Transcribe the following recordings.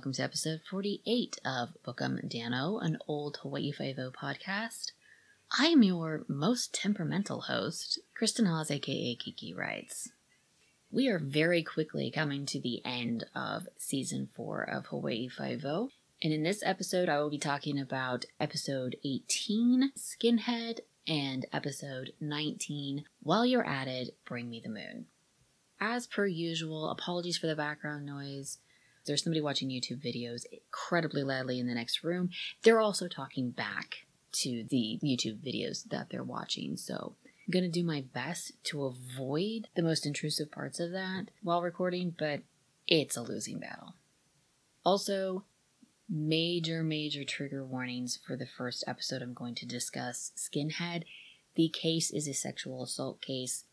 Welcome to episode 48 of Book em Danno, an old Hawaii Five-O podcast. I am your most temperamental host, Kristen Haas, aka Kiki Writes. We are very quickly coming to the end of season 4 of Hawaii Five-O, and in this episode, I will be talking about episode 18, Skinhead, and episode 19, While You're At It, Bring Me the Moon. As per usual, apologies for the background noise. There's somebody watching YouTube videos incredibly loudly in the next room. They're also talking back to the YouTube videos that they're watching. So I'm going to do my best to avoid the most intrusive parts of that while recording, but it's a losing battle. Also, major, major trigger warnings for the first episode I'm going to discuss Skinhead. The case is a sexual assault case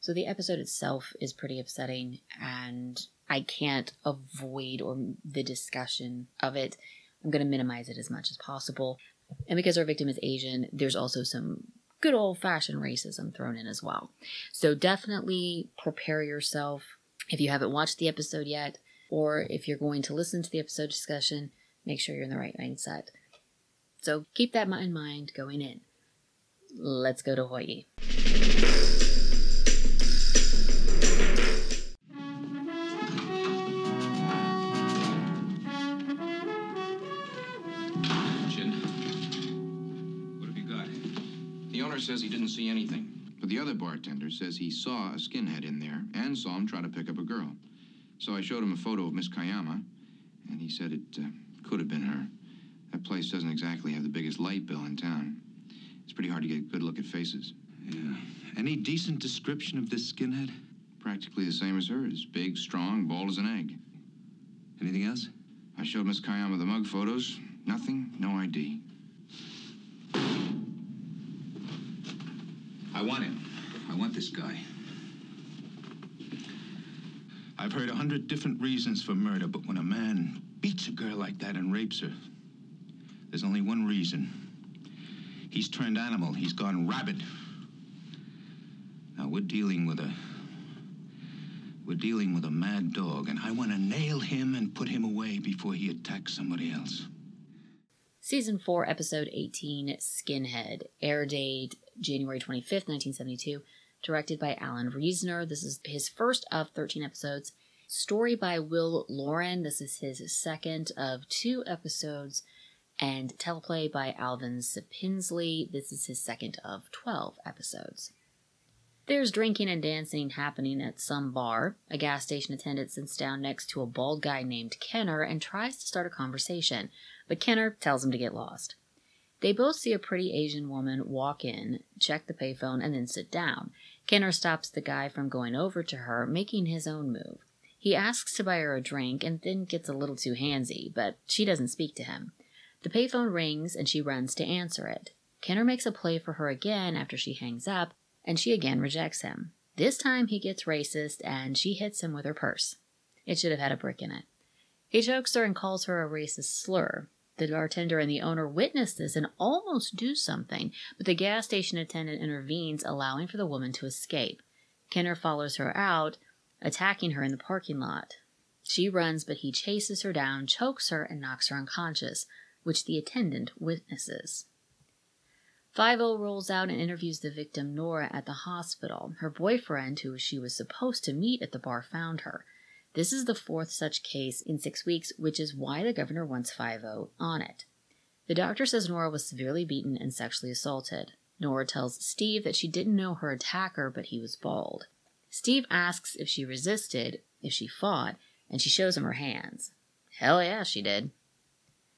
so the episode itself is pretty upsetting, and I can't avoid or the discussion of it. I'm going to minimize it as much as possible. And because our victim is Asian, there's also some good old fashioned racism thrown in as well. So definitely prepare yourself if you haven't watched the episode yet, or if you're going to listen to the episode discussion, make sure you're in the right mindset. So keep that in mind going in. Let's go to Hawaii. See anything. But the other bartender says he saw a skinhead in there and saw him try to pick up a girl. So I showed him a photo of Miss Kayama, and he said it uh, could have been her. That place doesn't exactly have the biggest light bill in town. It's pretty hard to get a good look at faces. Yeah. Any decent description of this skinhead? Practically the same as hers. Big, strong, bald as an egg. Anything else? I showed Miss Kayama the mug photos. Nothing, no ID. I want him. I want this guy. I've heard a hundred different reasons for murder, but when a man beats a girl like that and rapes her, there's only one reason. He's turned animal. He's gone rabid. Now we're dealing with a we're dealing with a mad dog, and I want to nail him and put him away before he attacks somebody else. Season 4, Episode 18, Skinhead. Air date January 25th, 1972. Directed by Allen Reisner. This is his first of 13 episodes. Story by Will Lorin. This is his second of two episodes. And teleplay by Alvin Sapinsley. This is his second of 12 episodes. There's drinking and dancing happening at some bar. A gas station attendant sits down next to a bald guy named Kenner and tries to start a conversation but Kenner tells him to get lost. They both see a pretty Asian woman walk in, check the payphone, and then sit down. Kenner stops the guy from going over to her, making his own move. He asks to buy her a drink and then gets a little too handsy, but she doesn't speak to him. The payphone rings and she runs to answer it. Kenner makes a play for her again after she hangs up, and she again rejects him. This time he gets racist and she hits him with her purse. It should have had a brick in it. He chokes her and calls her a racist slur. The bartender and the owner witness this and almost do something, but the gas station attendant intervenes, allowing for the woman to escape. Kenner follows her out, attacking her in the parking lot. She runs, but he chases her down, chokes her, and knocks her unconscious, which the attendant witnesses. Five O rolls out and interviews the victim Nora at the hospital. Her boyfriend, who she was supposed to meet at the bar, found her. This is the fourth such case in six weeks, which is why the governor wants 5 on it. The doctor says Nora was severely beaten and sexually assaulted. Nora tells Steve that she didn't know her attacker, but he was bald. Steve asks if she resisted, if she fought, and she shows him her hands. Hell yeah, she did.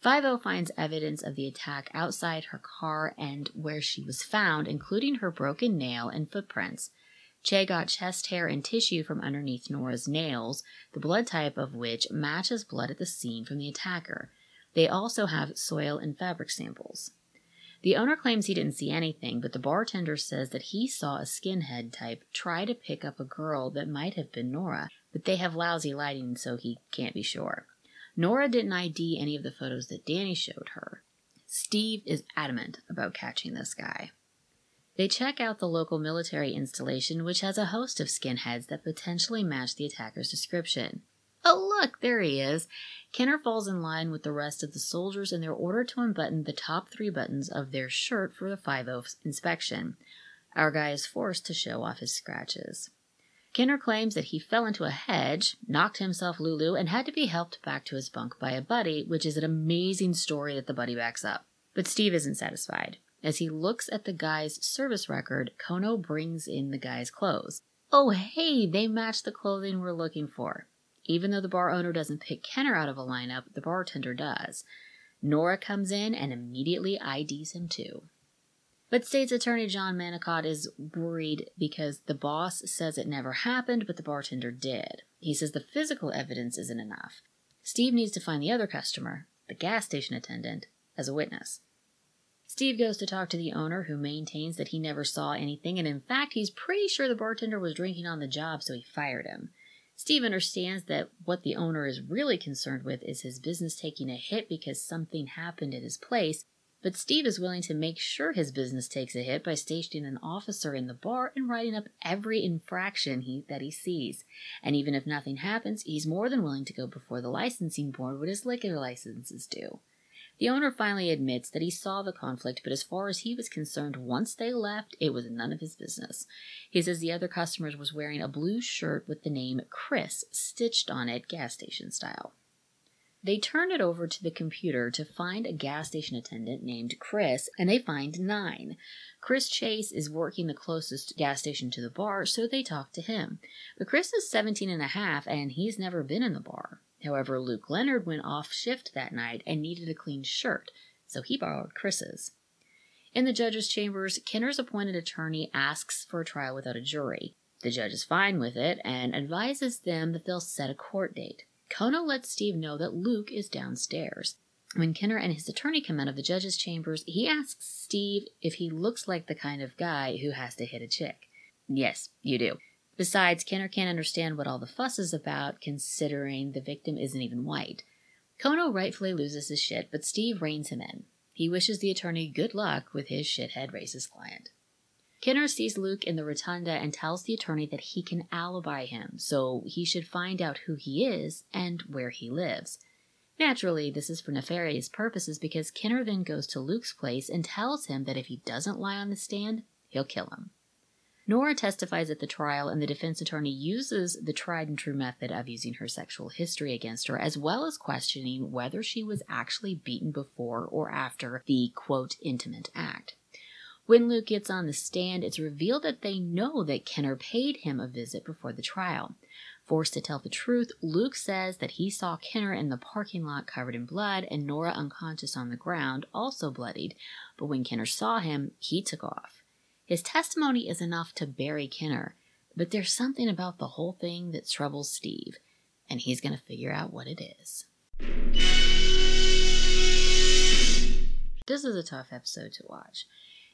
5 finds evidence of the attack outside her car and where she was found, including her broken nail and footprints. Che got chest hair and tissue from underneath Nora's nails, the blood type of which matches blood at the scene from the attacker. They also have soil and fabric samples. The owner claims he didn't see anything, but the bartender says that he saw a skinhead type try to pick up a girl that might have been Nora, but they have lousy lighting, so he can't be sure. Nora didn't ID any of the photos that Danny showed her. Steve is adamant about catching this guy. They check out the local military installation, which has a host of skinheads that potentially match the attacker's description. Oh, look, there he is. Kenner falls in line with the rest of the soldiers and they're ordered to unbutton the top three buttons of their shirt for the 5 inspection. Our guy is forced to show off his scratches. Kenner claims that he fell into a hedge, knocked himself Lulu, and had to be helped back to his bunk by a buddy, which is an amazing story that the buddy backs up. But Steve isn't satisfied. As he looks at the guy's service record, Kono brings in the guy's clothes. Oh, hey, they match the clothing we're looking for. Even though the bar owner doesn't pick Kenner out of a lineup, the bartender does. Nora comes in and immediately IDs him too. But state's attorney John Manicote is worried because the boss says it never happened, but the bartender did. He says the physical evidence isn't enough. Steve needs to find the other customer, the gas station attendant, as a witness. Steve goes to talk to the owner, who maintains that he never saw anything, and in fact, he's pretty sure the bartender was drinking on the job, so he fired him. Steve understands that what the owner is really concerned with is his business taking a hit because something happened at his place, but Steve is willing to make sure his business takes a hit by stationing an officer in the bar and writing up every infraction he, that he sees. And even if nothing happens, he's more than willing to go before the licensing board with his liquor licenses due. The owner finally admits that he saw the conflict, but as far as he was concerned, once they left, it was none of his business. He says the other customer was wearing a blue shirt with the name Chris stitched on it, gas station style. They turn it over to the computer to find a gas station attendant named Chris, and they find nine. Chris Chase is working the closest gas station to the bar, so they talk to him. But Chris is 17 and a half, and he's never been in the bar. However, Luke Leonard went off shift that night and needed a clean shirt, so he borrowed Chris's. In the judge's chambers, Kenner's appointed attorney asks for a trial without a jury. The judge is fine with it and advises them that they'll set a court date. Kono lets Steve know that Luke is downstairs. When Kenner and his attorney come out of the judge's chambers, he asks Steve if he looks like the kind of guy who has to hit a chick. Yes, you do. Besides, Kenner can't understand what all the fuss is about, considering the victim isn't even white. Kono rightfully loses his shit, but Steve reins him in. He wishes the attorney good luck with his shithead racist client. Kenner sees Luke in the rotunda and tells the attorney that he can alibi him, so he should find out who he is and where he lives. Naturally, this is for nefarious purposes because Kenner then goes to Luke's place and tells him that if he doesn't lie on the stand, he'll kill him. Nora testifies at the trial, and the defense attorney uses the tried and true method of using her sexual history against her, as well as questioning whether she was actually beaten before or after the quote intimate act. When Luke gets on the stand, it's revealed that they know that Kenner paid him a visit before the trial. Forced to tell the truth, Luke says that he saw Kenner in the parking lot covered in blood and Nora unconscious on the ground, also bloodied, but when Kenner saw him, he took off. His testimony is enough to bury Kenner, but there's something about the whole thing that troubles Steve, and he's going to figure out what it is. This is a tough episode to watch,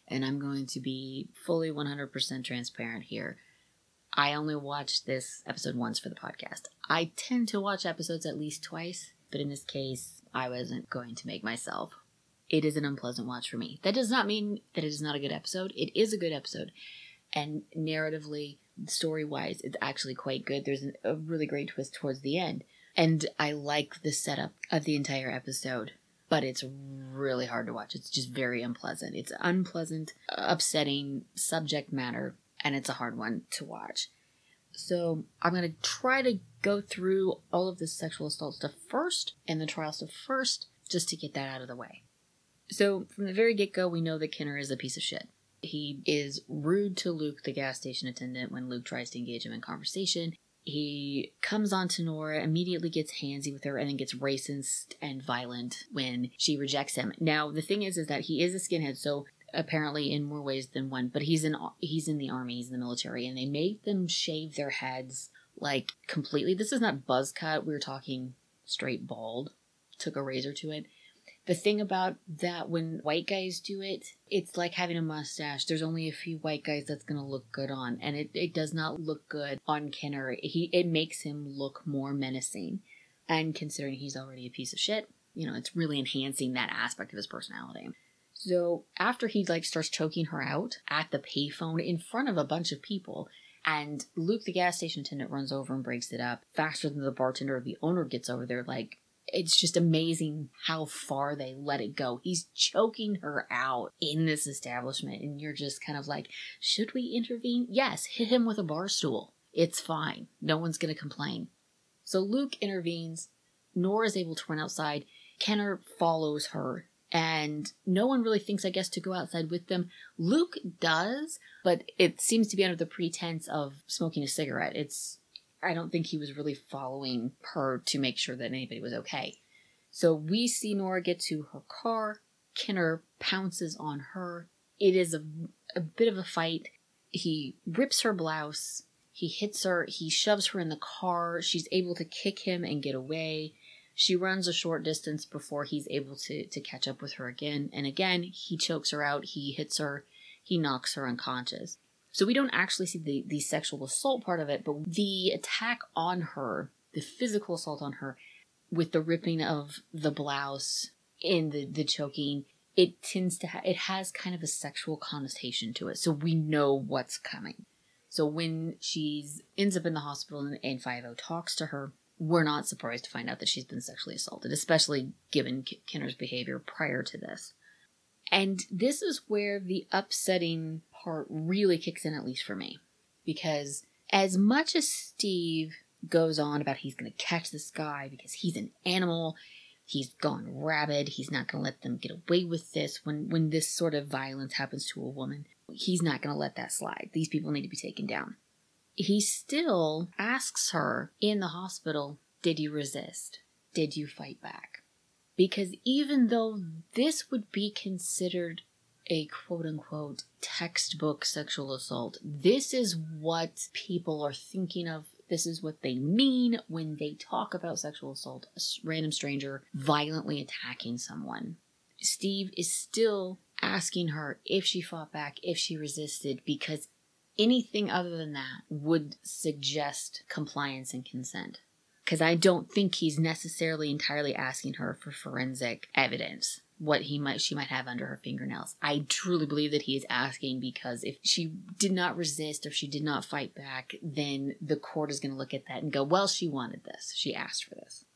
and I'm going to be fully 100% transparent here. I only watched this episode once for the podcast. I tend to watch episodes at least twice, but in this case, I wasn't going to make myself it is an unpleasant watch for me. That does not mean that it is not a good episode. It is a good episode. And narratively, story wise, it's actually quite good. There's a really great twist towards the end. And I like the setup of the entire episode, but it's really hard to watch. It's just very unpleasant. It's unpleasant, upsetting subject matter, and it's a hard one to watch. So I'm going to try to go through all of the sexual assault stuff first and the trial stuff first, just to get that out of the way. So, from the very get go, we know that Kenner is a piece of shit. He is rude to Luke, the gas station attendant, when Luke tries to engage him in conversation. He comes on to Nora, immediately gets handsy with her, and then gets racist and violent when she rejects him. Now, the thing is, is that he is a skinhead, so apparently in more ways than one. But he's in he's in the army, he's in the military, and they make them shave their heads like completely. This is not buzz cut. We are talking straight bald. Took a razor to it the thing about that when white guys do it, it's like having a mustache. There's only a few white guys that's gonna look good on, and it, it does not look good on Kenner. He it makes him look more menacing. And considering he's already a piece of shit, you know, it's really enhancing that aspect of his personality. So after he like starts choking her out at the payphone in front of a bunch of people, And Luke, the gas station attendant, runs over and breaks it up faster than the bartender or the owner gets over there. Like, it's just amazing how far they let it go. He's choking her out in this establishment, and you're just kind of like, should we intervene? Yes, hit him with a bar stool. It's fine. No one's going to complain. So Luke intervenes. Nora is able to run outside. Kenner follows her and no one really thinks, I guess, to go outside with them. Luke does, but it seems to be under the pretense of smoking a cigarette. It's, I don't think he was really following her to make sure that anybody was okay. So we see Nora get to her car. Kenner pounces on her. It is a, a bit of a fight. He rips her blouse. He hits her. He shoves her in the car. She's able to kick him and get away. She runs a short distance before he's able to, to catch up with her again. And again, he chokes her out, he hits her, he knocks her unconscious. So we don't actually see the, the sexual assault part of it, but the attack on her, the physical assault on her, with the ripping of the blouse and the, the choking, it tends to ha- it has kind of a sexual connotation to it. So we know what's coming. So when she's ends up in the hospital and, and Five-O talks to her, we're not surprised to find out that she's been sexually assaulted, especially given Kenner's behavior prior to this. And this is where the upsetting part really kicks in, at least for me. Because as much as Steve goes on about he's going to catch this guy because he's an animal, he's gone rabid, he's not going to let them get away with this when, when this sort of violence happens to a woman, he's not going to let that slide. These people need to be taken down he still asks her in the hospital, Did you resist? Did you fight back? Because even though this would be considered a quote unquote textbook sexual assault, this is what people are thinking of. This is what they mean when they talk about sexual assault a random stranger violently attacking someone. Steve is still asking her if she fought back, if she resisted, because anything other than that would suggest compliance and consent. Because I don't think he's necessarily entirely asking her for forensic evidence what he might she might have under her fingernails. I truly believe that he is asking because if she did not resist or she did not fight back, then the court is going to look at that and go, "Well, she wanted this. She asked for this."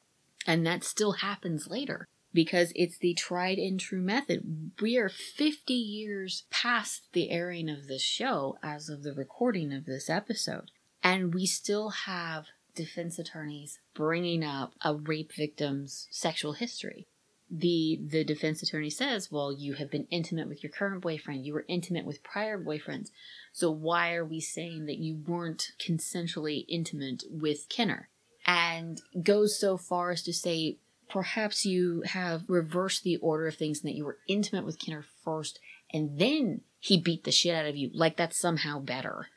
And that still happens later because it's the tried and true method. We are 50 years past the airing of this show as of the recording of this episode, and we still have defense attorneys bringing up a rape victim's sexual history. The the defense attorney says, "Well, you have been intimate with your current boyfriend. You were intimate with prior boyfriends. So why are we saying that you weren't consensually intimate with Kenner?" And goes so far as to say perhaps you have reversed the order of things and that you were intimate with Kenner first and then he beat the shit out of you like that's somehow better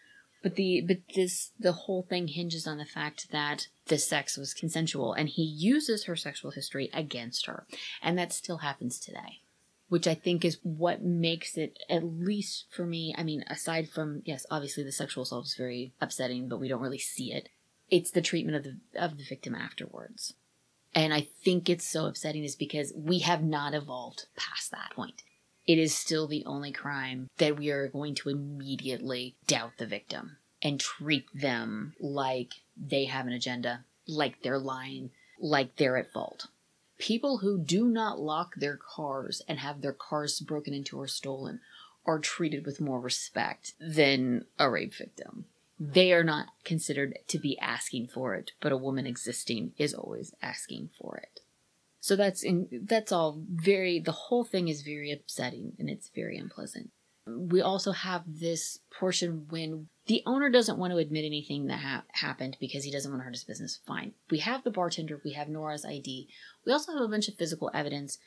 but the but this the whole thing hinges on the fact that the sex was consensual and he uses her sexual history against her. And that still happens today which i think is what makes it at least for me i mean aside from yes obviously the sexual assault is very upsetting but we don't really see it. It's the treatment of the of the victim afterwards. And I think it's so upsetting is because we have not evolved past that point. It is still the only crime that we are going to immediately doubt the victim and treat them like they have an agenda, like they're lying, like they're at fault. People who do not lock their cars and have their cars broken into or stolen are treated with more respect than a rape victim they are not considered to be asking for it, but a woman existing is always asking for it. So that's in that's all very the whole thing is very upsetting and it's very unpleasant. We also have this portion when the owner doesn't want to admit anything that ha- happened because he doesn't want to hurt his business. Fine. We have the bartender, we have Nora's ID. We also have a bunch of physical evidence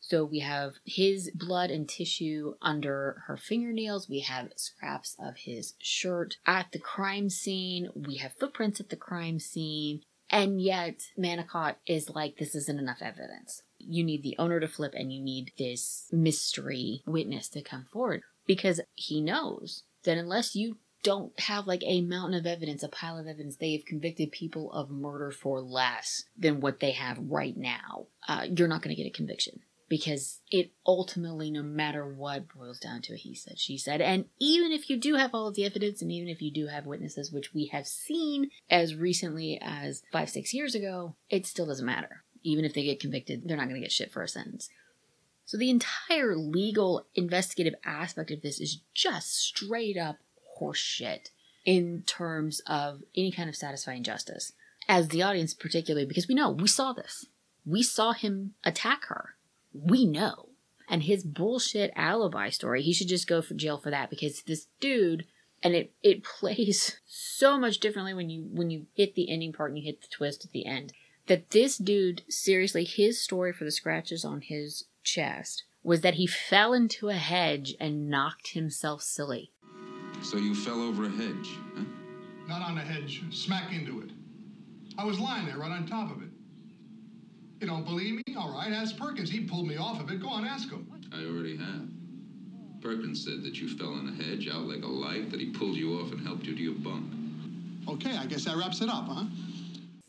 so we have his blood and tissue under her fingernails. We have scraps of his shirt at the crime scene. We have footprints at the crime scene. And yet, Manicote is like, this isn't enough evidence. You need the owner to flip and you need this mystery witness to come forward because he knows that unless you don't have like a mountain of evidence, a pile of evidence. They have convicted people of murder for less than what they have right now. Uh, you're not going to get a conviction because it ultimately, no matter what, boils down to a he said, she said. And even if you do have all of the evidence, and even if you do have witnesses, which we have seen as recently as five, six years ago, it still doesn't matter. Even if they get convicted, they're not going to get shit for a sentence. So the entire legal investigative aspect of this is just straight up horseshit in terms of any kind of satisfying justice. As the audience, particularly, because we know, we saw this. We saw him attack her we know. And his bullshit alibi story, he should just go for jail for that because this dude and it it plays so much differently when you when you hit the ending part and you hit the twist at the end. That this dude, seriously, his story for the scratches on his chest was that he fell into a hedge and knocked himself silly. So you fell over a hedge, huh? Not on a hedge, smack into it. I was lying there right on top of it. You don't believe me? All right, ask Perkins. He pulled me off of it. Go on, ask him. I already have. Perkins said that you fell in a hedge out like a light, that he pulled you off and helped you to your bunk. Okay, I guess that wraps it up, huh?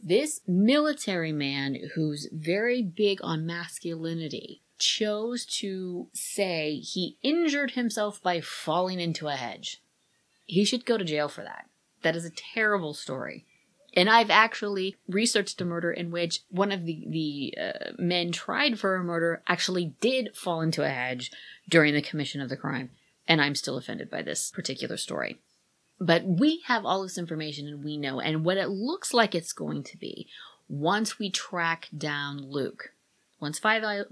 This military man who's very big on masculinity chose to say he injured himself by falling into a hedge. He should go to jail for that. That is a terrible story. And I've actually researched a murder in which one of the, the uh, men tried for a murder actually did fall into a hedge during the commission of the crime. And I'm still offended by this particular story. But we have all this information and we know, and what it looks like it's going to be once we track down Luke. Once 5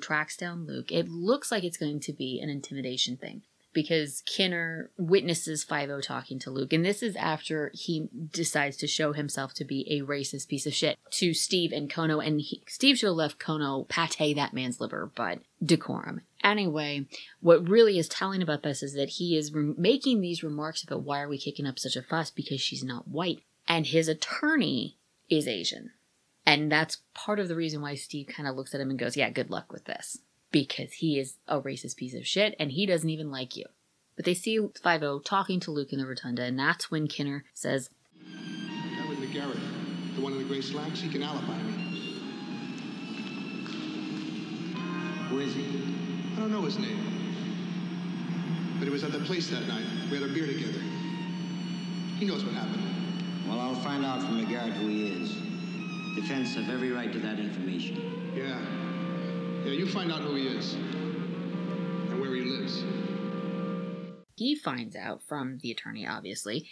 tracks down Luke, it looks like it's going to be an intimidation thing because Kinner witnesses Five-O talking to Luke, and this is after he decides to show himself to be a racist piece of shit to Steve and Kono, and he, Steve should have left Kono pate that man's liver, but decorum. Anyway, what really is telling about this is that he is re- making these remarks about why are we kicking up such a fuss because she's not white, and his attorney is Asian. And that's part of the reason why Steve kind of looks at him and goes, Yeah, good luck with this because he is a racist piece of shit and he doesn't even like you. But they see Five O talking to Luke in the rotunda, and that's when Kinner says, That was McGarrett, the one in the gray slacks. He can alibi me. Who is he? I don't know his name. But he was at the place that night. We had a beer together. He knows what happened. Well, I'll find out from McGarrett who he is. Defense have every right to that information. Yeah. Yeah, you find out who he is and where he lives. He finds out from the attorney, obviously,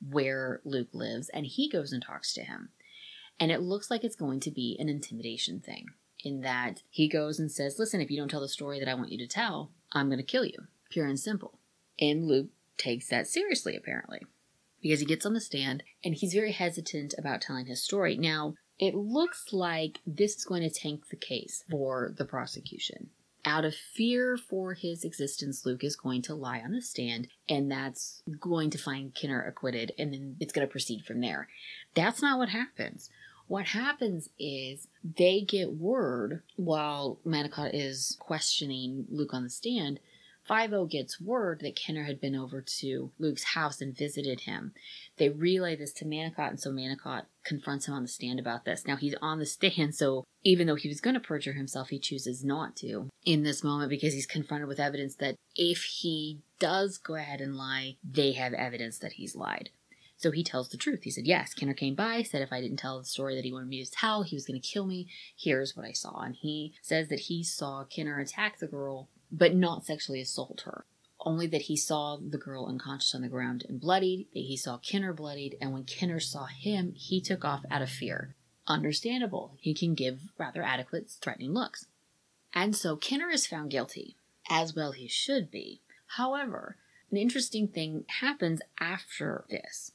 where Luke lives, and he goes and talks to him. And it looks like it's going to be an intimidation thing, in that he goes and says, Listen, if you don't tell the story that I want you to tell, I'm going to kill you. Pure and simple. And Luke takes that seriously, apparently, because he gets on the stand and he's very hesitant about telling his story. Now, it looks like this is going to tank the case for the prosecution. Out of fear for his existence, Luke is going to lie on the stand, and that's going to find Kinner acquitted, and then it's going to proceed from there. That's not what happens. What happens is they get word while Manicotti is questioning Luke on the stand 5 gets word that Kinner had been over to Luke's house and visited him. They relay this to Manicote, and so Manicote confronts him on the stand about this. Now he's on the stand, so even though he was going to perjure himself, he chooses not to in this moment because he's confronted with evidence that if he does go ahead and lie, they have evidence that he's lied. So he tells the truth. He said, Yes, Kinner came by, said if I didn't tell the story that he wanted me to tell, he was going to kill me. Here's what I saw. And he says that he saw Kinner attack the girl but not sexually assault her. Only that he saw the girl unconscious on the ground and bloodied, that he saw Kinner bloodied, and when Kinner saw him, he took off out of fear. Understandable. He can give rather adequate, threatening looks. And so Kinner is found guilty, as well he should be. However, an interesting thing happens after this.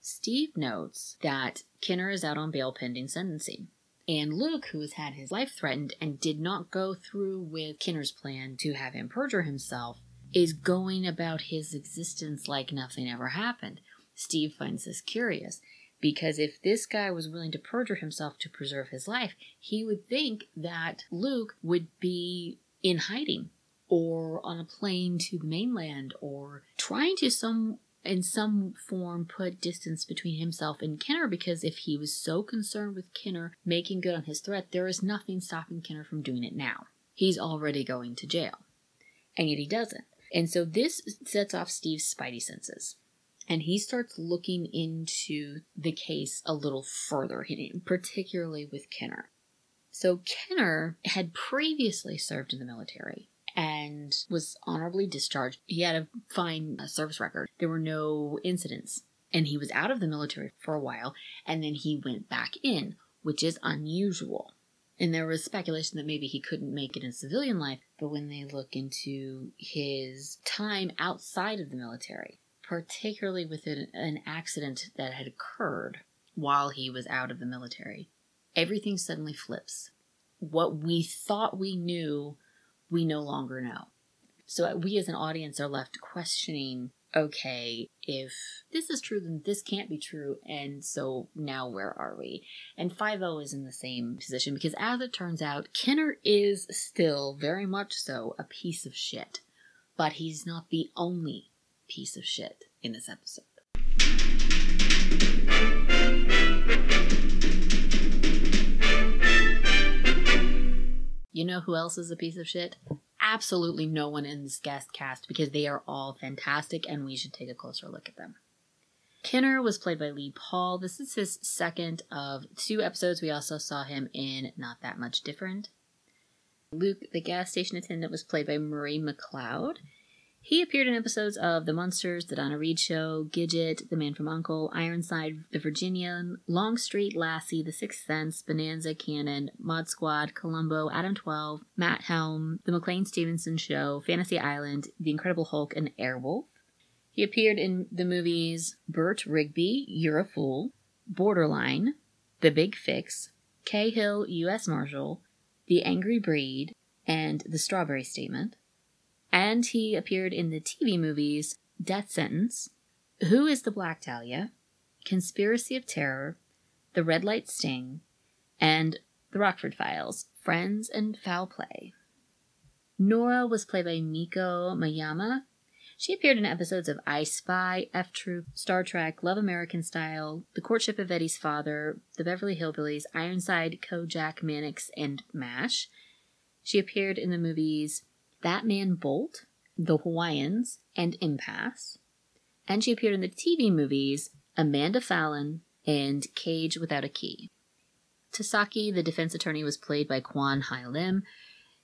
Steve notes that Kinner is out on bail pending sentencing. And Luke, who has had his life threatened and did not go through with Kinner's plan to have him perjure himself, is going about his existence like nothing ever happened. Steve finds this curious because if this guy was willing to perjure himself to preserve his life, he would think that Luke would be in hiding or on a plane to the mainland or trying to some in some form put distance between himself and Kinner because if he was so concerned with Kinner making good on his threat, there is nothing stopping Kinner from doing it now. He's already going to jail. And yet he doesn't. And so this sets off Steve's spidey senses. And he starts looking into the case a little further, particularly with Kenner. So Kenner had previously served in the military and was honorably discharged. He had a fine uh, service record. There were no incidents. And he was out of the military for a while, and then he went back in, which is unusual. And there was speculation that maybe he couldn't make it in civilian life, but when they look into his time outside of the military, particularly with an, an accident that had occurred while he was out of the military, everything suddenly flips. What we thought we knew, we no longer know. So uh, we as an audience are left questioning okay, if this is true, then this can't be true. And so now where are we? And 5 is in the same position because as it turns out, Kenner is still very much so a piece of shit. But he's not the only piece of shit in this episode. You know who else is a piece of shit? absolutely no one in this guest cast because they are all fantastic and we should take a closer look at them. Kenner was played by Lee Paul. This is his second of two episodes. We also saw him in Not That Much Different. Luke, the gas station attendant, was played by Murray MacLeod. He appeared in episodes of The Munsters, The Donna Reed Show, Gidget, The Man from Uncle, Ironside, The Virginian, Longstreet Lassie, The Sixth Sense, Bonanza Cannon, Mod Squad, Columbo, Adam 12, Matt Helm, The McLean Stevenson Show, Fantasy Island, The Incredible Hulk, and Airwolf. He appeared in the movies Bert Rigby, You're a Fool, Borderline, The Big Fix, Cahill, U.S. Marshal, The Angry Breed, and The Strawberry Statement and he appeared in the TV movies Death Sentence, Who is the Black Dahlia, Conspiracy of Terror, The Red Light Sting, and The Rockford Files, Friends and Foul Play. Nora was played by Miko Mayama. She appeared in episodes of I Spy, F Troop, Star Trek, Love American Style, The Courtship of Eddie's Father, The Beverly Hillbillies, Ironside, Kojak, Mannix, and MASH. She appeared in the movies that Man Bolt, The Hawaiians, and Impasse. And she appeared in the TV movies Amanda Fallon and Cage Without a Key. Tasaki, the defense attorney, was played by Kwan Hai Lim.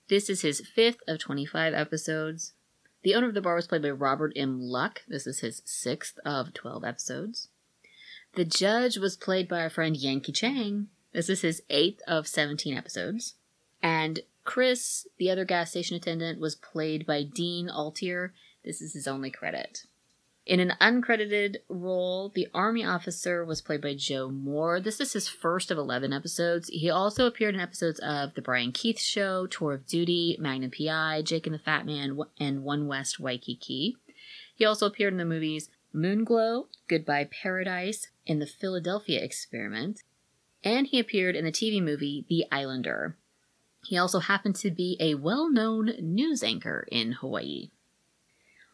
This is his fifth of 25 episodes. The owner of the bar was played by Robert M. Luck. This is his sixth of 12 episodes. The judge was played by our friend Yankee Chang. This is his eighth of 17 episodes. And Chris, the other gas station attendant, was played by Dean Altier. This is his only credit. In an uncredited role, the army officer was played by Joe Moore. This is his first of 11 episodes. He also appeared in episodes of The Brian Keith Show, Tour of Duty, Magnum PI, Jake and the Fat Man, and One West Waikiki. He also appeared in the movies Moonglow, Goodbye Paradise, and The Philadelphia Experiment. And he appeared in the TV movie The Islander. He also happened to be a well known news anchor in Hawaii.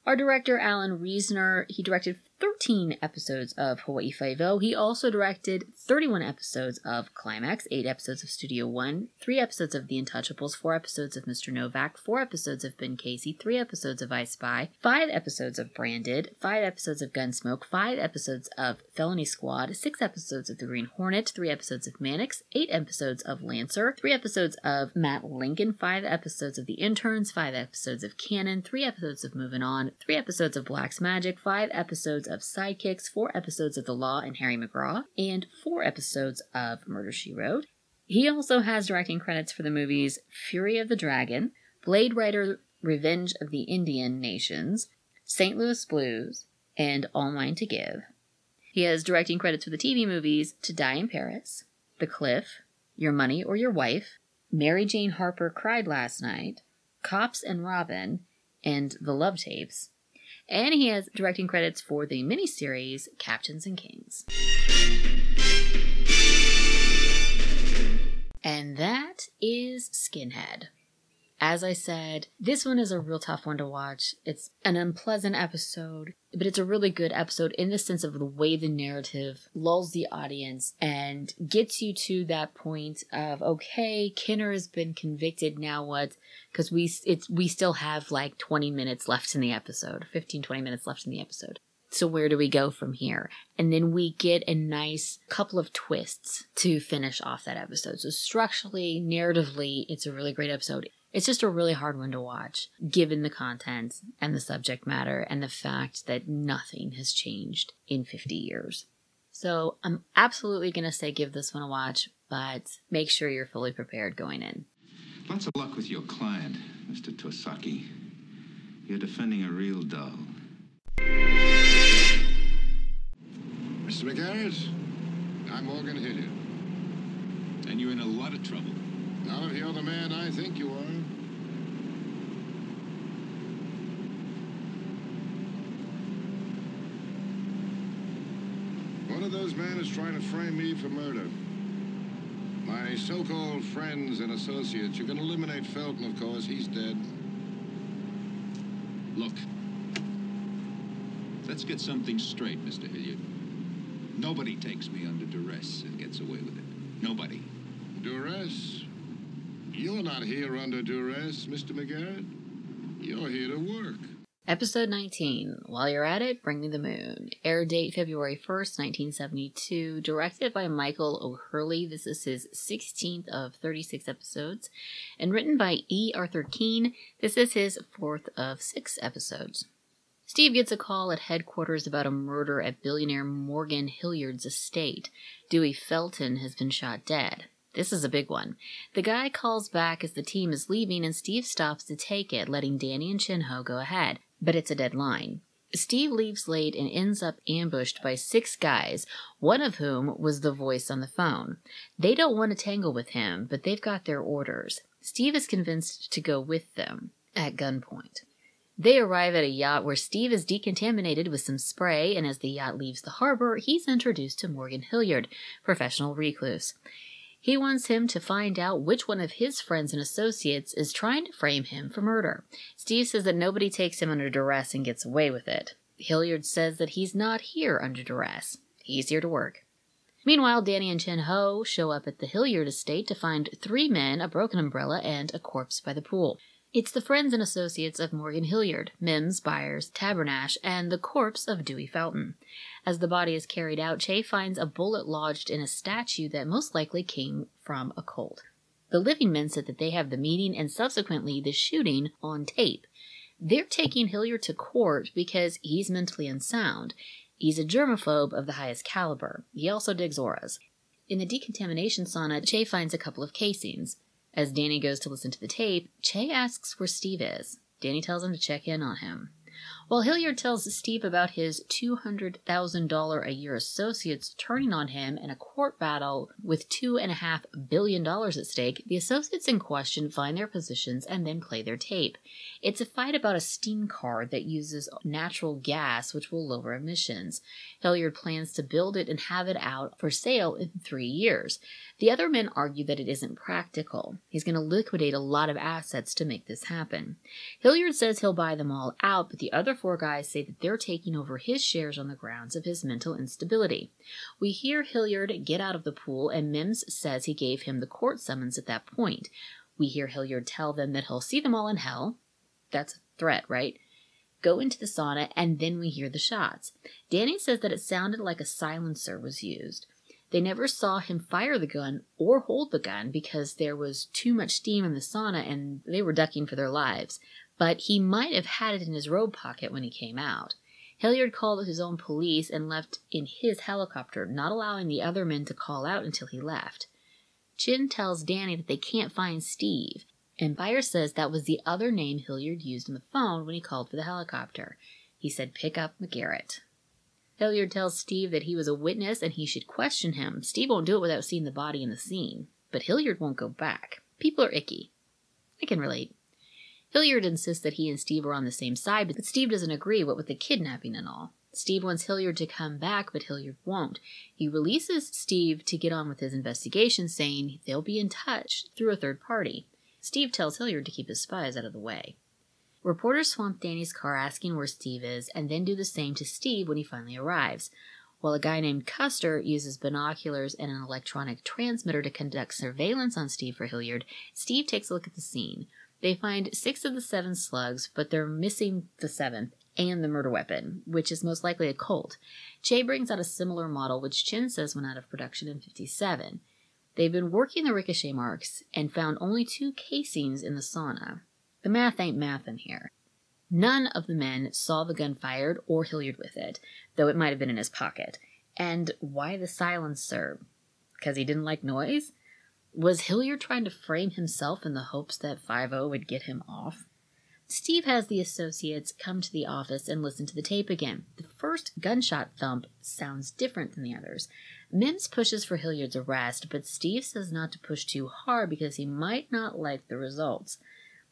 Our director, Allen Reisner, he directed 13 episodes of Hawaii Five-O. He also directed 31 episodes of Climax, 8 episodes of Studio One, 3 episodes of The Untouchables, 4 episodes of Mr. Novak, 4 episodes of Ben Casey, 3 episodes of I Spy, 5 episodes of Branded, 5 episodes of Gunsmoke, 5 episodes of Felony Squad, 6 episodes of The Green Hornet, 3 episodes of Mannix, 8 episodes of Lancer, 3 episodes of Matt Lincoln, 5 episodes of The Interns, 5 episodes of Cannon, 3 episodes of Moving On, 3 episodes of Black's Magic, 5 episodes episodes of Sidekicks, four episodes of The Law and Harry McGraw, and four episodes of Murder She Wrote. He also has directing credits for the movies Fury of the Dragon, Blade Rider Revenge of the Indian Nations, St. Louis Blues, and All Mine to Give. He has directing credits for the TV movies To Die in Paris, The Cliff, Your Money or Your Wife, Mary Jane Harper Cried Last Night, Cops and Robin, and The Love Tapes, and he has directing credits for the miniseries Captains and Kings. And that is Skinhead. As I said, this one is a real tough one to watch. It's an unpleasant episode, but it's a really good episode in the sense of the way the narrative lulls the audience and gets you to that point of okay, Kinner has been convicted, now what? Because we it's we still have like 20 minutes left in the episode, 15 20 minutes left in the episode. So where do we go from here? And then we get a nice couple of twists to finish off that episode. So structurally, narratively, it's a really great episode. It's just a really hard one to watch, given the content and the subject matter and the fact that nothing has changed in 50 years. So I'm absolutely going to say give this one a watch, but make sure you're fully prepared going in. Lots of luck with your client, Mr. Tosaki. You're defending a real doll. Mr. McGarrett, I'm Morgan Hilliard. And you're in a lot of trouble. Not if you're the man I think you are. One of those men is trying to frame me for murder. My so-called friends and associates, you can eliminate Felton, of course. He's dead. Look. Let's get something straight, Mr. Hilliard. Nobody takes me under duress and gets away with it. Nobody. Duress? You're not here under duress, Mr. McGarrett. You're here to work. Episode 19, While You're At It, Bring Me the Moon. Air date February 1st, 1972. Directed by Michael O'Herlihy. This is his 16th of 36 episodes. And written by E. Arthur Kean. This is his fourth of six episodes. Steve gets a call at headquarters about a murder at billionaire Morgan Hilliard's estate. Dewey Felton has been shot dead. This is a big one. The guy calls back as the team is leaving, and Steve stops to take it, letting Danny and Chin-Ho go ahead. But it's a dead line. Steve leaves late and ends up ambushed by six guys, one of whom was the voice on the phone. They don't want to tangle with him, but they've got their orders. Steve is convinced to go with them at gunpoint. They arrive at a yacht where Steve is decontaminated with some spray, and as the yacht leaves the harbor, he's introduced to Morgan Hilliard, professional recluse. He wants him to find out which one of his friends and associates is trying to frame him for murder. Steve says that nobody takes him under duress and gets away with it. Hilliard says that he's not here under duress. He's here to work. Meanwhile, Danny and Chin Ho show up at the Hilliard estate to find three men, a broken umbrella, and a corpse by the pool. It's the friends and associates of Morgan Hilliard, Mims, Byers, Tabernash, and the corpse of Dewey Felton. As the body is carried out, Che finds a bullet lodged in a statue that most likely came from a Colt. The living men said that they have the meeting and subsequently the shooting on tape. They're taking Hilliard to court because he's mentally unsound. He's a germaphobe of the highest caliber. He also digs auras. In the decontamination sauna, Che finds a couple of casings. As Danny goes to listen to the tape, Che asks where Steve is. Danny tells him to check in on him. While Hilliard tells Steve about his $200,000 a year associates turning on him in a court battle with $2.5 billion at stake, the associates in question find their positions and then play their tape. It's a fight about a steam car that uses natural gas, which will lower emissions. Hilliard plans to build it and have it out for sale in three years. The other men argue that it isn't practical. He's going to liquidate a lot of assets to make this happen. Hilliard says he'll buy them all out, but the other four guys say that they're taking over his shares on the grounds of his mental instability. We hear Hilliard get out of the pool, and Mims says he gave him the court summons at that point. We hear Hilliard tell them that he'll see them all in hell. That's a threat, right? Go into the sauna, and then we hear the shots. Danny says that it sounded like a silencer was used. They never saw him fire the gun or hold the gun because there was too much steam in the sauna and they were ducking for their lives. But he might have had it in his robe pocket when he came out. Hilliard called his own police and left in his helicopter, not allowing the other men to call out until he left. Chin tells Danny that they can't find Steve, and Byers says that was the other name Hilliard used on the phone when he called for the helicopter. He said, Pick up McGarrett. Hilliard tells Steve that he was a witness and he should question him. Steve won't do it without seeing the body in the scene, but Hilliard won't go back. People are icky. I can relate. Hilliard insists that he and Steve are on the same side, but Steve doesn't agree what with the kidnapping and all. Steve wants Hilliard to come back, but Hilliard won't. He releases Steve to get on with his investigation, saying they'll be in touch through a third party. Steve tells Hilliard to keep his spies out of the way. Reporters swamp Danny's car asking where Steve is, and then do the same to Steve when he finally arrives. While a guy named Custer uses binoculars and an electronic transmitter to conduct surveillance on Steve for Hilliard, Steve takes a look at the scene. They find six of the seven slugs, but they're missing the seventh and the murder weapon, which is most likely a Colt. Che brings out a similar model, which Chin says went out of production in 57. They've been working the ricochet marks and found only two casings in the sauna. The math ain't mathin' here. None of the men saw the gun fired or Hilliard with it, though it might have been in his pocket. And why the silence, sir? Because he didn't like noise? Was Hilliard trying to frame himself in the hopes that 5 would get him off? Steve has the associates come to the office and listen to the tape again. The first gunshot thump sounds different than the others. Mims pushes for Hilliard's arrest, but Steve says not to push too hard because he might not like the results.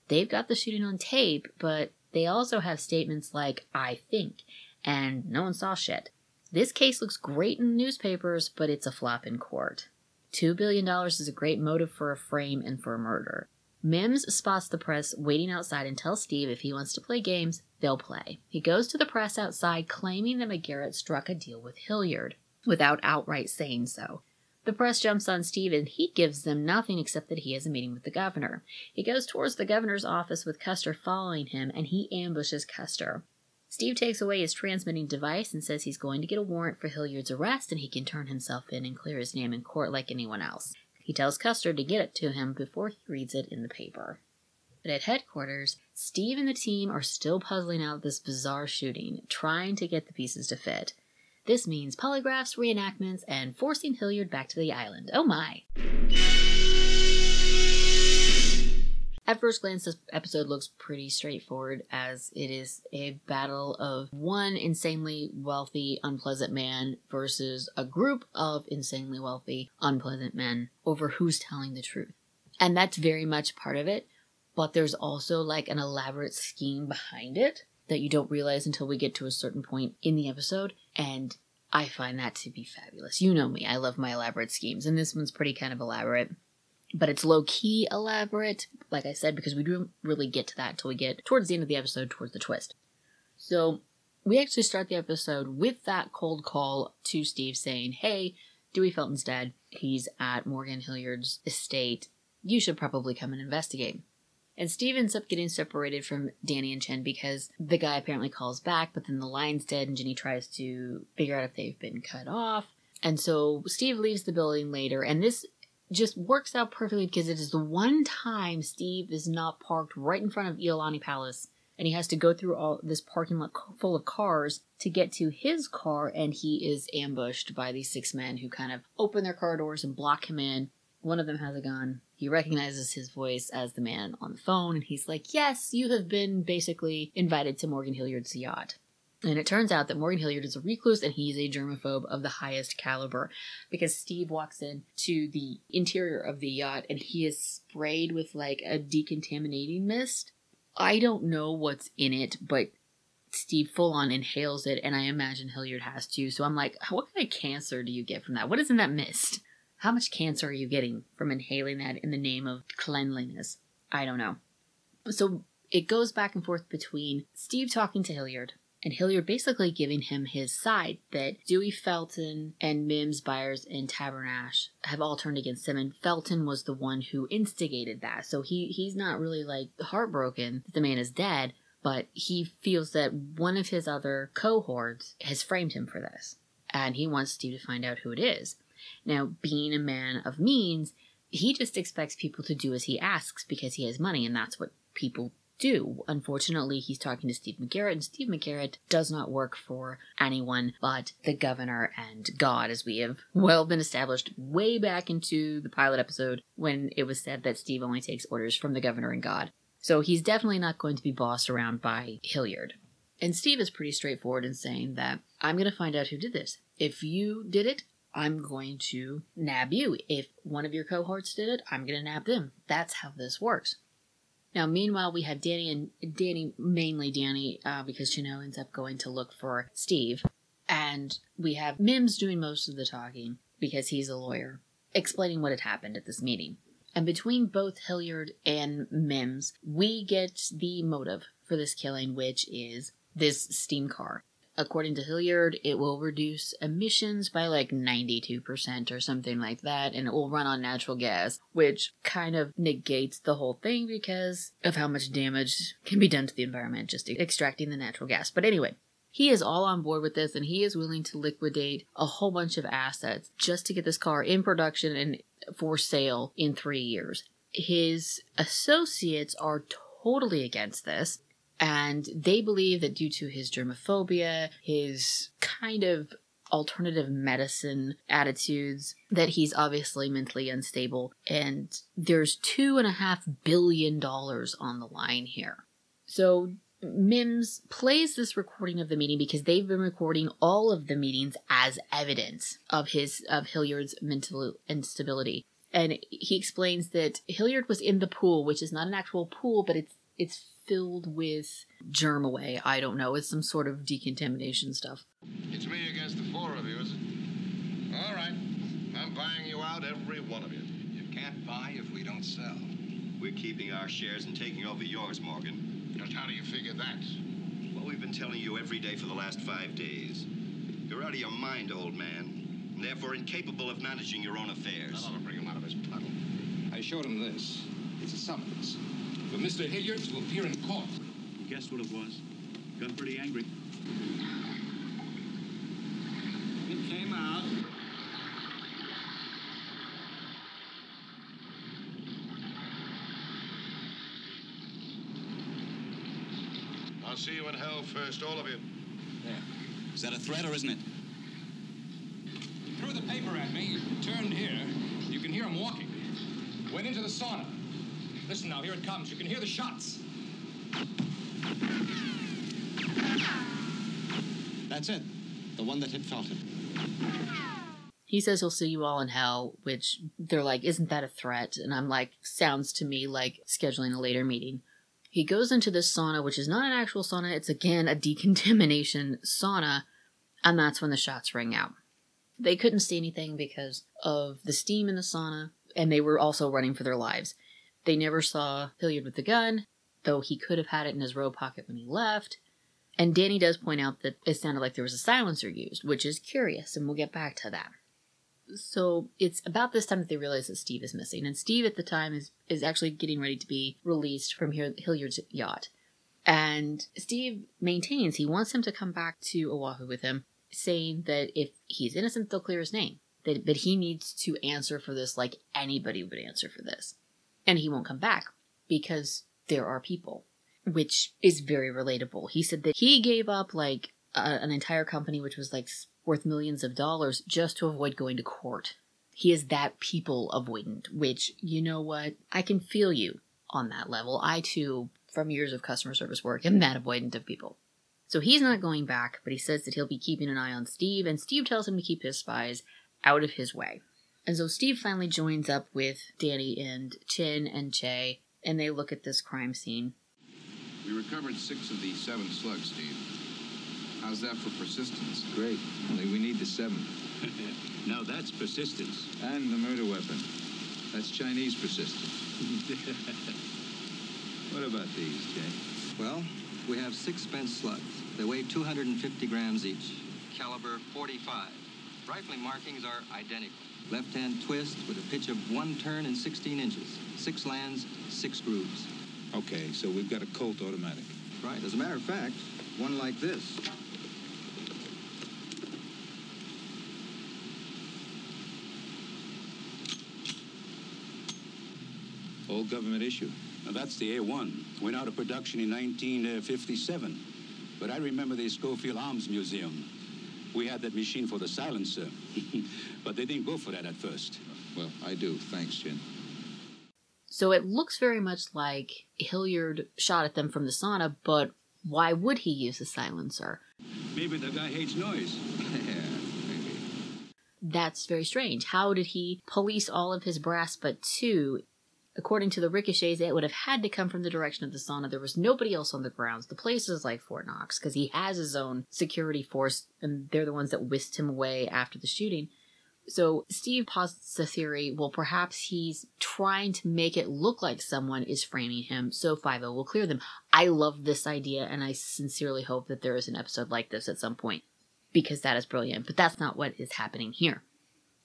They've got the shooting on tape, but they also have statements like, I think, and no one saw shit. This case looks great in the newspapers, but it's a flop in court. $2 billion is a great motive for a frame and for a murder. Mims spots the press waiting outside and tells Steve if he wants to play games, they'll play. He goes to the press outside claiming that McGarrett struck a deal with Hilliard, without outright saying so. The press jumps on Steve and he gives them nothing except that he has a meeting with the governor. He goes towards the governor's office with Custer following him and he ambushes Custer. Steve takes away his transmitting device and says he's going to get a warrant for Hilliard's arrest and he can turn himself in and clear his name in court like anyone else. He tells Custer to get it to him before he reads it in the paper. But at headquarters, Steve and the team are still puzzling out this bizarre shooting, trying to get the pieces to fit. This means polygraphs, reenactments, and forcing Hilliard back to the island. Oh my! At first glance, this episode looks pretty straightforward as it is a battle of one insanely wealthy, unpleasant man versus a group of insanely wealthy, unpleasant men over who's telling the truth. And that's very much part of it, but there's also like an elaborate scheme behind it that you don't realize until we get to a certain point in the episode. And I find that to be fabulous. You know me, I love my elaborate schemes, and this one's pretty kind of elaborate but it's low key elaborate, like I said, because we don't really get to that until we get towards the end of the episode, towards the twist. So we actually start the episode with that cold call to Steve saying, Hey, Dewey Felton's dead. He's at Morgan Hilliard's estate. You should probably come and investigate. And Steve ends up getting separated from Danny and Chin because the guy apparently calls back, but then the line's dead and Jenny tries to figure out if they've been cut off. And so Steve leaves the building later, and this just works out perfectly because it is the one time Steve is not parked right in front of Iolani Palace and he has to go through all this parking lot full of cars to get to his car and he is ambushed by these six men who kind of open their car doors and block him in. One of them has a gun. He recognizes his voice as the man on the phone and he's like, "Yes, you have been basically invited to Morgan Hilliard's yacht." And it turns out that Morgan Hilliard is a recluse and he's a germaphobe of the highest caliber because Steve walks in to the interior of the yacht and he is sprayed with like a decontaminating mist. I don't know what's in it, but Steve full on inhales it and I imagine Hilliard has too. So I'm like, what kind of cancer do you get from that? What is in that mist? How much cancer are you getting from inhaling that in the name of cleanliness? I don't know. So it goes back and forth between Steve talking to Hilliard and Hilliard basically giving him his side that Dewey Felton and Mims Byers and Tabernash have all turned against him, and Felton was the one who instigated that. So he he's not really like heartbroken that the man is dead, but he feels that one of his other cohorts has framed him for this, and he wants Steve to find out who it is. Now, being a man of means, he just expects people to do as he asks because he has money, and that's what people do. Unfortunately, he's talking to Steve McGarrett, and Steve McGarrett does not work for anyone but the governor and God, as we have well been established way back into the pilot episode when it was said that Steve only takes orders from the governor and God. So he's definitely not going to be bossed around by Hilliard. And Steve is pretty straightforward in saying that I'm going to find out who did this. If you did it, I'm going to nab you. If one of your cohorts did it, I'm going to nab them. That's how this works. Now, meanwhile, we have Danny and Danny, mainly Danny, uh, because Janelle ends up going to look for Steve. And we have Mims doing most of the talking because he's a lawyer, explaining what had happened at this meeting. And between both Hilliard and Mims, we get the motive for this killing, which is this steam car. According to Hilliard, it will reduce emissions by like 92% or something like that, and it will run on natural gas, which kind of negates the whole thing because of how much damage can be done to the environment just extracting the natural gas. But anyway, he is all on board with this and he is willing to liquidate a whole bunch of assets just to get this car in production and for sale in three years. His associates are totally against this and they believe that due to his germophobia, his kind of alternative medicine attitudes, that he's obviously mentally unstable. And there's two and a half billion dollars on the line here. So Mims plays this recording of the meeting because they've been recording all of the meetings as evidence of his of Hilliard's mental instability. And he explains that Hilliard was in the pool, which is not an actual pool, but it's it's filled with germ away. I don't know. It's some sort of decontamination stuff. It's me against the four of you, is it? All right. I'm buying you out, every one of you. You can't buy if we don't sell. We're keeping our shares and taking over yours, Morgan. Just how do you figure that? Well, we've been telling you every day for the last five days. You're out of your mind, old man, and therefore incapable of managing your own affairs. I ought to bring him out of his puddle. I showed him this. It's a summons for Mr. Hilliard to appear in court. Guess what it was? Got pretty angry. It came out. I'll see you in hell first, all of you. There. Is that a threat or isn't it? He threw the paper at me, turned here. You can hear him walking. Went into the sauna. Listen now, here it comes. You can hear the shots. That's it. The one that hit Felton. He says he'll see you all in hell, which they're like, isn't that a threat? And I'm like, sounds to me like scheduling a later meeting. He goes into this sauna, which is not an actual sauna, it's again a decontamination sauna, and that's when the shots ring out. They couldn't see anything because of the steam in the sauna, and they were also running for their lives. They never saw Hilliard with the gun, though he could have had it in his robe pocket when he left. And Danny does point out that it sounded like there was a silencer used, which is curious, and we'll get back to that. So it's about this time that they realize that Steve is missing, and Steve at the time is is actually getting ready to be released from Hilliard's yacht. And Steve maintains he wants him to come back to Oahu with him, saying that if he's innocent, they'll clear his name. That, but he needs to answer for this like anybody would answer for this. And he won't come back because there are people, which is very relatable. He said that he gave up like a, an entire company, which was like worth millions of dollars, just to avoid going to court. He is that people avoidant, which, you know what? I can feel you on that level. I too, from years of customer service work, am that avoidant of people. So he's not going back, but he says that he'll be keeping an eye on Steve, and Steve tells him to keep his spies out of his way. And so Steve finally joins up with Danny and Chin and Che, and they look at this crime scene. We recovered six of the seven slugs, Steve. How's that for persistence? Great. Only we need the seventh. now that's persistence. And the murder weapon. That's Chinese persistence. what about these, Che? Well, we have six spent slugs. They weigh 250 grams each. Caliber 45. Rifling markings are identical. Left-hand twist with a pitch of one turn and 16 inches. Six lands, six grooves. Okay, so we've got a Colt automatic. Right. As a matter of fact, one like this. All government issue. Now, that's the A1. Went out of production in 1957. But I remember the Schofield Arms Museum. We had that machine for the silencer. but they didn't go for that at first. Well, I do. Thanks, Chin. So it looks very much like Hilliard shot at them from the sauna, but why would he use a silencer? Maybe the guy hates noise. That's very strange. How did he police all of his brass but two? According to the ricochets, it would have had to come from the direction of the sauna. There was nobody else on the grounds. The place is like Fort Knox because he has his own security force, and they're the ones that whisked him away after the shooting. So Steve posits the theory, well, perhaps he's trying to make it look like someone is framing him, so 5 will clear them. I love this idea, and I sincerely hope that there is an episode like this at some point, because that is brilliant, but that's not what is happening here.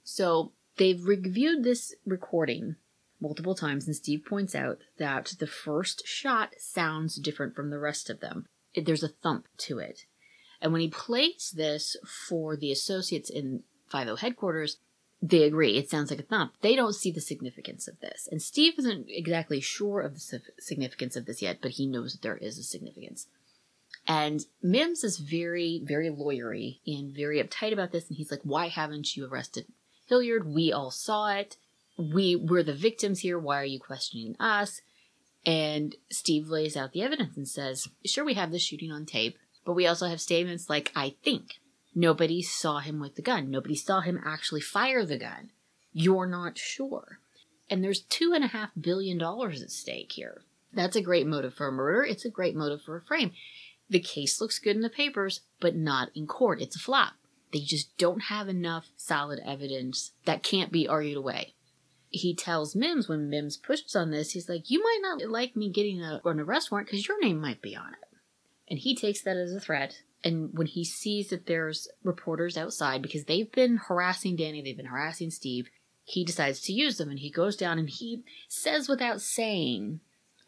So they've reviewed this recording multiple times, and Steve points out that the first shot sounds different from the rest of them. There's a thump to it. And when he plays this for the associates in 5 headquarters, they agree. It sounds like a thump. They don't see the significance of this. And Steve isn't exactly sure of the significance of this yet, but he knows that there is a significance. And Mims is very, very lawyery and very uptight about this. And he's like, Why haven't you arrested Hilliard? We all saw it. We were the victims here. Why are you questioning us? And Steve lays out the evidence and says, Sure, we have the shooting on tape, but we also have statements like, I think. Nobody saw him with the gun. Nobody saw him actually fire the gun. You're not sure. And there's two and a half billion dollars at stake here. That's a great motive for a murder. It's a great motive for a frame. The case looks good in the papers, but not in court. It's a flop. They just don't have enough solid evidence that can't be argued away. He tells Mims when Mims pushes on this, he's like, You might not like me getting a, an arrest warrant because your name might be on it. And he takes that as a threat and when he sees that there's reporters outside because they've been harassing Danny, they've been harassing Steve, he decides to use them and he goes down and he says without saying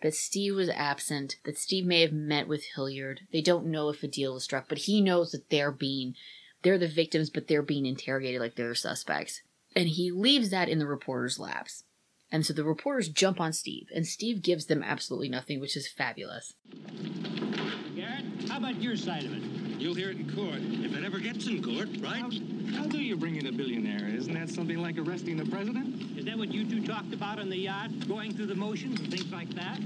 that Steve was absent, that Steve may have met with Hilliard. They don't know if a deal was struck, but he knows that they're being they're the victims, but they're being interrogated like they're suspects. And he leaves that in the reporters' laps. And so the reporters jump on Steve, and Steve gives them absolutely nothing, which is fabulous. Garrett, how about your side of it? You'll hear it in court. If it ever gets in court, right? How, how do you bring in a billionaire? Isn't that something like arresting the president? Is that what you two talked about on the yacht? Going through the motions and things like that?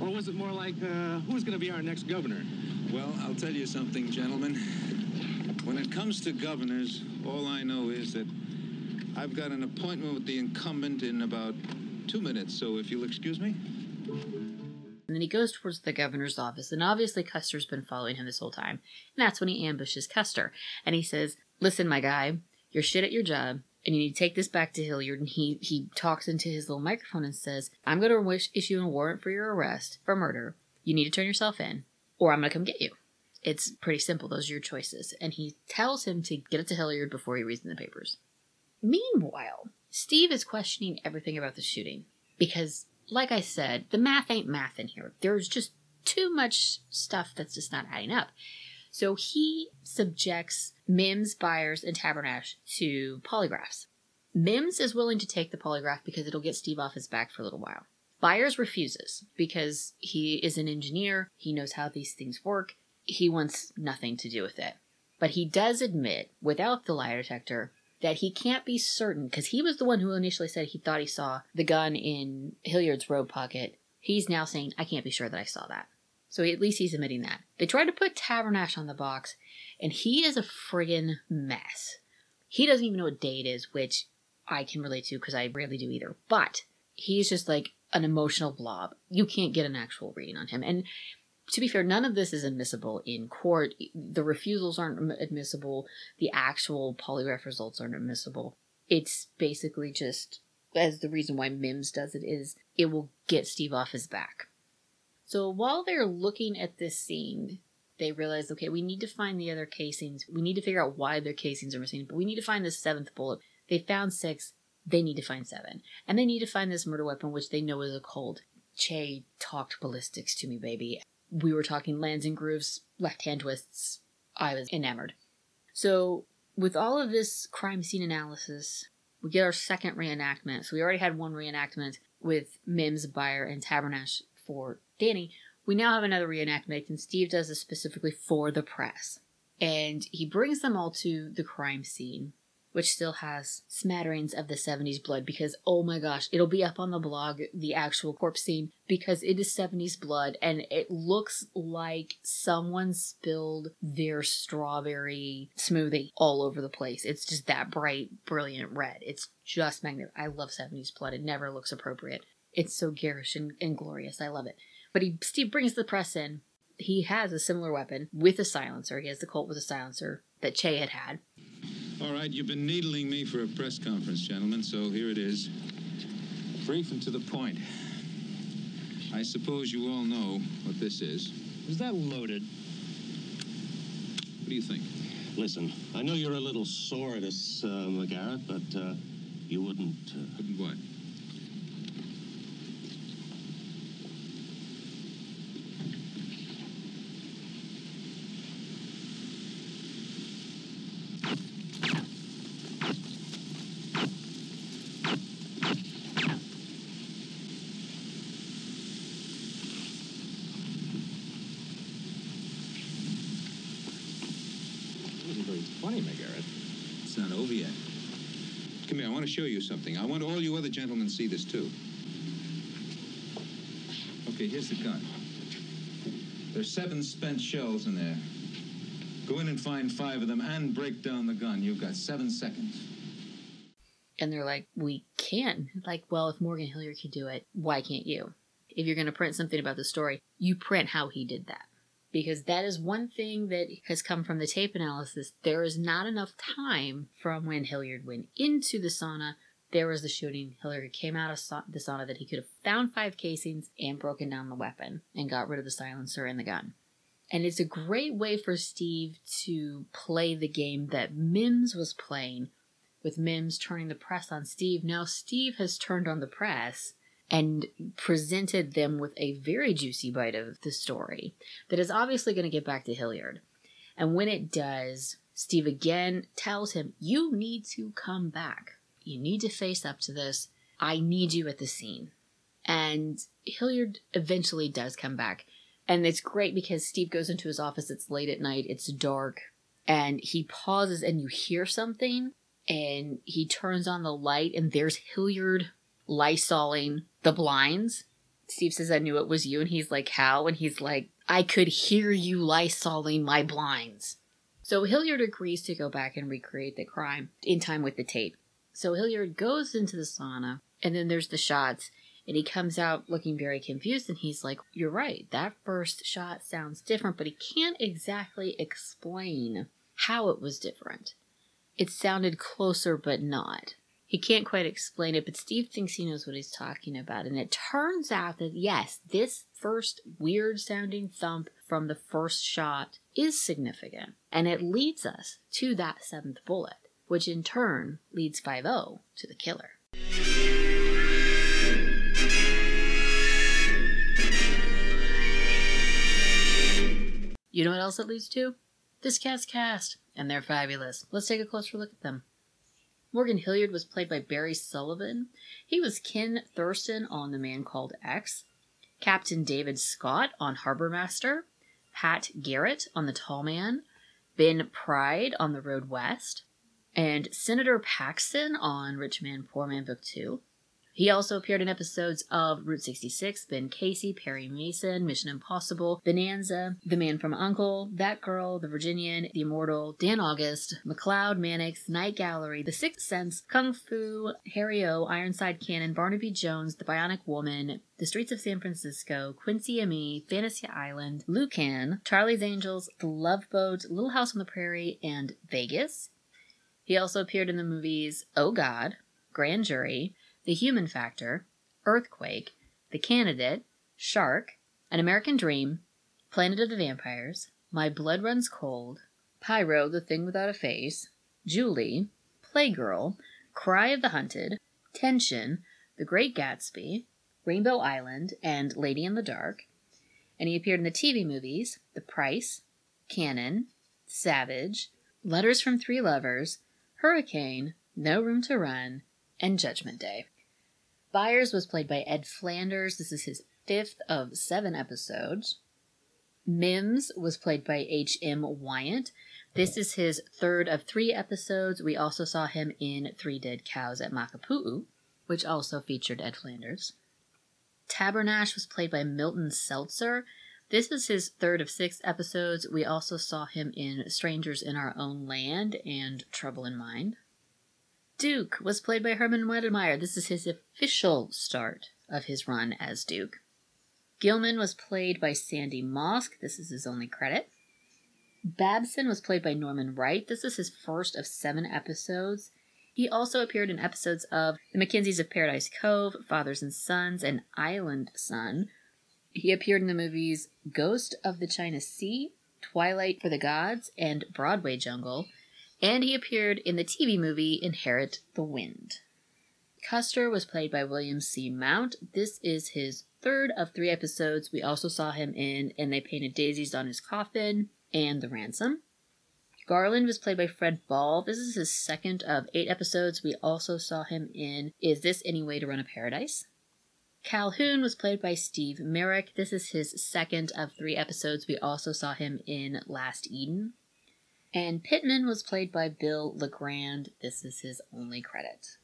Or was it more like, uh, who's going to be our next governor? Well, I'll tell you something, gentlemen. When it comes to governors, all I know is that I've got an appointment with the incumbent in about two minutes, so if you'll excuse me. And then he goes towards the governor's office, and obviously Custer's been following him this whole time. And that's when he ambushes Custer. And he says, Listen, my guy, you're shit at your job, and you need to take this back to Hilliard. And he, he talks into his little microphone and says, I'm going to issue a warrant for your arrest for murder. You need to turn yourself in, or I'm going to come get you. It's pretty simple. Those are your choices. And he tells him to get it to Hilliard before he reads in the papers. Meanwhile, Steve is questioning everything about the shooting because like I said, the math ain't math in here. There's just too much stuff that's just not adding up. So he subjects Mims, Byers, and Tabernash to polygraphs. Mims is willing to take the polygraph because it'll get Steve off his back for a little while. Byers refuses because he is an engineer, he knows how these things work, he wants nothing to do with it. But he does admit, without the lie detector, that he can't be certain because he was the one who initially said he thought he saw the gun in Hilliard's robe pocket. He's now saying, I can't be sure that I saw that. So at least he's admitting that. They tried to put Tabernash on the box, and he is a friggin' mess. He doesn't even know what day it is, which I can relate to because I rarely do either. But he's just like an emotional blob. You can't get an actual reading on him. And to be fair, none of this is admissible in court. The refusals aren't admissible. The actual polygraph results aren't admissible. It's basically just as the reason why Mims does it is it will get Steve off his back. So while they're looking at this scene, they realize, okay, we need to find the other casings. We need to figure out why their casings are missing, but we need to find the seventh bullet. They found six. They need to find seven. And they need to find this murder weapon, which they know is a Colt. Che talked ballistics to me, baby we were talking lands and grooves, left hand twists. I was enamored. So, with all of this crime scene analysis, we get our second reenactment. So, we already had one reenactment with Mims, Byer, and Tabernash for Danny. We now have another reenactment, and Steve does this specifically for the press. And he brings them all to the crime scene which still has smatterings of the 70s blood because oh my gosh, it'll be up on the blog, the actual corpse scene, because it is 70s blood and it looks like someone spilled their strawberry smoothie all over the place. It's just that bright, brilliant red. It's just magnificent. I love 70s blood. It never looks appropriate. It's so garish and, and glorious. I love it. But he Steve brings the press in. He has a similar weapon with a silencer. He has the Colt with a silencer that Che had had All right, you've been needling me for a press conference, gentlemen, so here it is. Brief and to the point. I suppose you all know what this is. Is that loaded? What do you think? Listen, I know you're a little sore at us, uh, McGarrett, but uh, you wouldn't. Uh... Wouldn't what? Wasn't funny, McGarrett. It's not over yet. Come here, I want to show you something. I want all you other gentlemen to see this, too. Okay, here's the gun. There's seven spent shells in there. Go in and find five of them and break down the gun. You've got seven seconds. And they're like, we can't. Like, well, if Morgan Hilliard can do it, why can't you? If you're going to print something about the story, you print how he did that. Because that is one thing that has come from the tape analysis. There is not enough time from when Hilliard went into the sauna. There was the shooting. Hilliard came out of sa- the sauna that he could have found five casings and broken down the weapon and got rid of the silencer and the gun. And it's a great way for Steve to play the game that Mims was playing with Mims turning the press on Steve. Now Steve has turned on the press and presented them with a very juicy bite of the story that is obviously going to get back to Hilliard. And when it does, Steve again tells him, You need to come back. You need to face up to this. I need you at the scene. And Hilliard eventually does come back. And it's great because Steve goes into his office. It's late at night, it's dark, and he pauses, and you hear something. And he turns on the light, and there's Hilliard lysoling the blinds. Steve says, I knew it was you. And he's like, How? And he's like, I could hear you lysoling my blinds. So Hilliard agrees to go back and recreate the crime in time with the tape. So Hilliard goes into the sauna, and then there's the shots, and he comes out looking very confused, and he's like, You're right, that first shot sounds different, but he can't exactly explain how it was different. It sounded closer, but not. He can't quite explain it, but Steve thinks he knows what he's talking about. And it turns out that, yes, this first weird sounding thump from the first shot is significant. And it leads us to that seventh bullet, which in turn leads Five-O to the killer. You know what else it leads to? This cast cast, and they're fabulous. Let's take a closer look at them. Morgan Hilliard was played by Barry Sullivan. He was Ken Thurston on The Man Called X, Captain David Scott on Harbor Master, Pat Garrett on The Tall Man, Ben Pride on The Road West, and Senator Paxton on Rich Man Poor Man Book 2. He also appeared in episodes of Route 66, Ben Casey, Perry Mason, Mission Impossible, Bonanza, The Man from Uncle, That Girl, The Virginian, The Immortal, Dan August, McCloud, Mannix, Night Gallery, The Sixth Sense, Kung Fu, Harry O, Ironside Cannon, Barnaby Jones, The Bionic Woman, The Streets of San Francisco, Quincy M.E., Fantasy Island, Lucan, Charlie's Angels, The Love Boat, Little House on the Prairie, and Vegas. He also appeared in the movies Oh God, Grand Jury, the Human Factor, Earthquake, The Candidate, Shark, An American Dream, Planet of the Vampires, My Blood Runs Cold, Pyro, The Thing Without a Face, Julie, Playgirl, Cry of the Hunted, Tension, The Great Gatsby, Rainbow Island, and Lady in the Dark. And he appeared in the TV movies The Price, Cannon, Savage, Letters from Three Lovers, Hurricane, No Room to Run, and Judgment Day. Byers was played by Ed Flanders. This is his fifth of seven episodes. Mims was played by H.M. Wyant. This is his third of three episodes. We also saw him in Three Dead Cows at Makapu'u, which also featured Ed Flanders. Tabernash was played by Milton Seltzer. This is his third of six episodes. We also saw him in Strangers in Our Own Land and Trouble in Mind. Duke was played by Herman Wedemeyer. This is his official start of his run as Duke. Gilman was played by Sandy Mosk. This is his only credit. Babson was played by Norman Wright. This is his first of seven episodes. He also appeared in episodes of The Mackenzies of Paradise Cove, Fathers and Sons, and Island Son. He appeared in the movies Ghost of the China Sea, Twilight for the Gods, and Broadway Jungle. And he appeared in the TV movie Inherit the Wind. Custer was played by William C. Mount. This is his third of three episodes. We also saw him in And They Painted Daisies on His Coffin and The Ransom. Garland was played by Fred Ball. This is his second of eight episodes. We also saw him in Is This Any Way to Run a Paradise? Calhoun was played by Steve Merrick. This is his second of three episodes. We also saw him in Last Eden. And Pittman was played by Bill LeGrand. This is his only credit.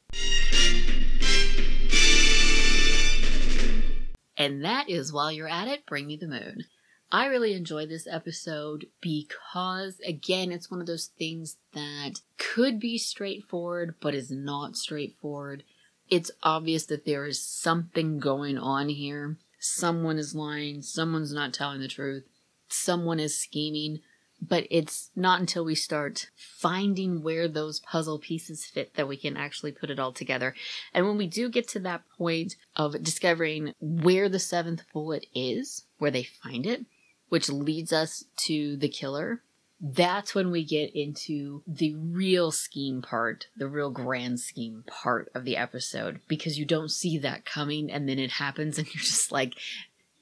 And that is While You're At It, Bring Me the Moon. I really enjoyed this episode because, again, it's one of those things that could be straightforward, but is not straightforward. It's obvious that there is something going on here. Someone is lying, someone's not telling the truth, someone is scheming, but it's not until we start finding where those puzzle pieces fit that we can actually put it all together. And when we do get to that point of discovering where the seventh bullet is, where they find it, which leads us to the killer, that's when we get into the real scheme part, the real grand scheme part of the episode, because you don't see that coming and then it happens and you're just like,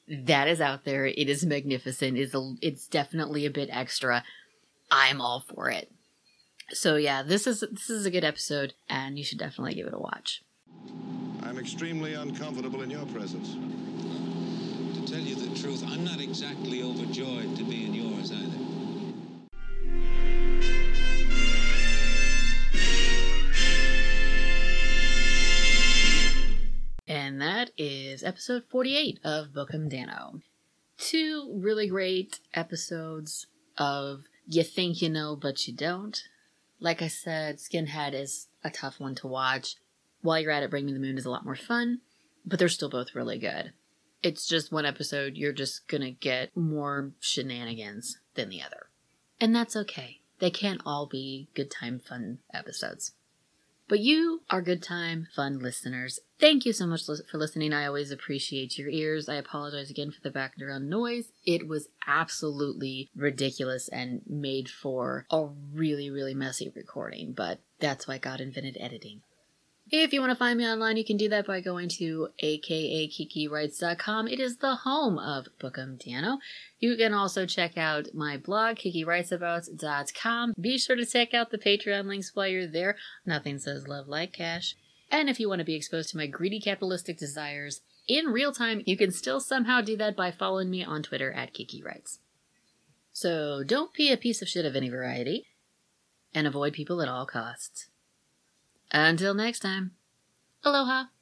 that is out there. It is magnificent. It's, a, it's definitely a bit extra. I'm all for it. So yeah, this is this is a good episode, and you should definitely give it a watch. I'm extremely uncomfortable in your presence. To tell you the truth, I'm not exactly overjoyed to be in yours either. And that is episode 48 of Book em Danno. Two really great episodes of you think you know, but you don't. Like I said, Skinhead is a tough one to watch. While you're at it, Bring Me the Moon is a lot more fun, but they're still both really good. It's just one episode, you're just gonna get more shenanigans than the other. And that's okay. They can't all be good time, fun episodes. But you are good time, fun listeners. Thank you so much for listening. I always appreciate your ears. I apologize again for the background noise. It was absolutely ridiculous and made for a really, really messy recording, but that's why God invented editing. If you want to find me online, you can do that by going to akakikiwrites.com. It is the home of Book em Danno. You can also check out my blog, kikiwritesabout.com. Be sure to check out the Patreon links while you're there. Nothing says love like cash. And if you want to be exposed to my greedy capitalistic desires in real time, you can still somehow do that by following me on Twitter at KikiWrites. So don't be a piece of shit of any variety, and avoid people at all costs. Until next time, aloha.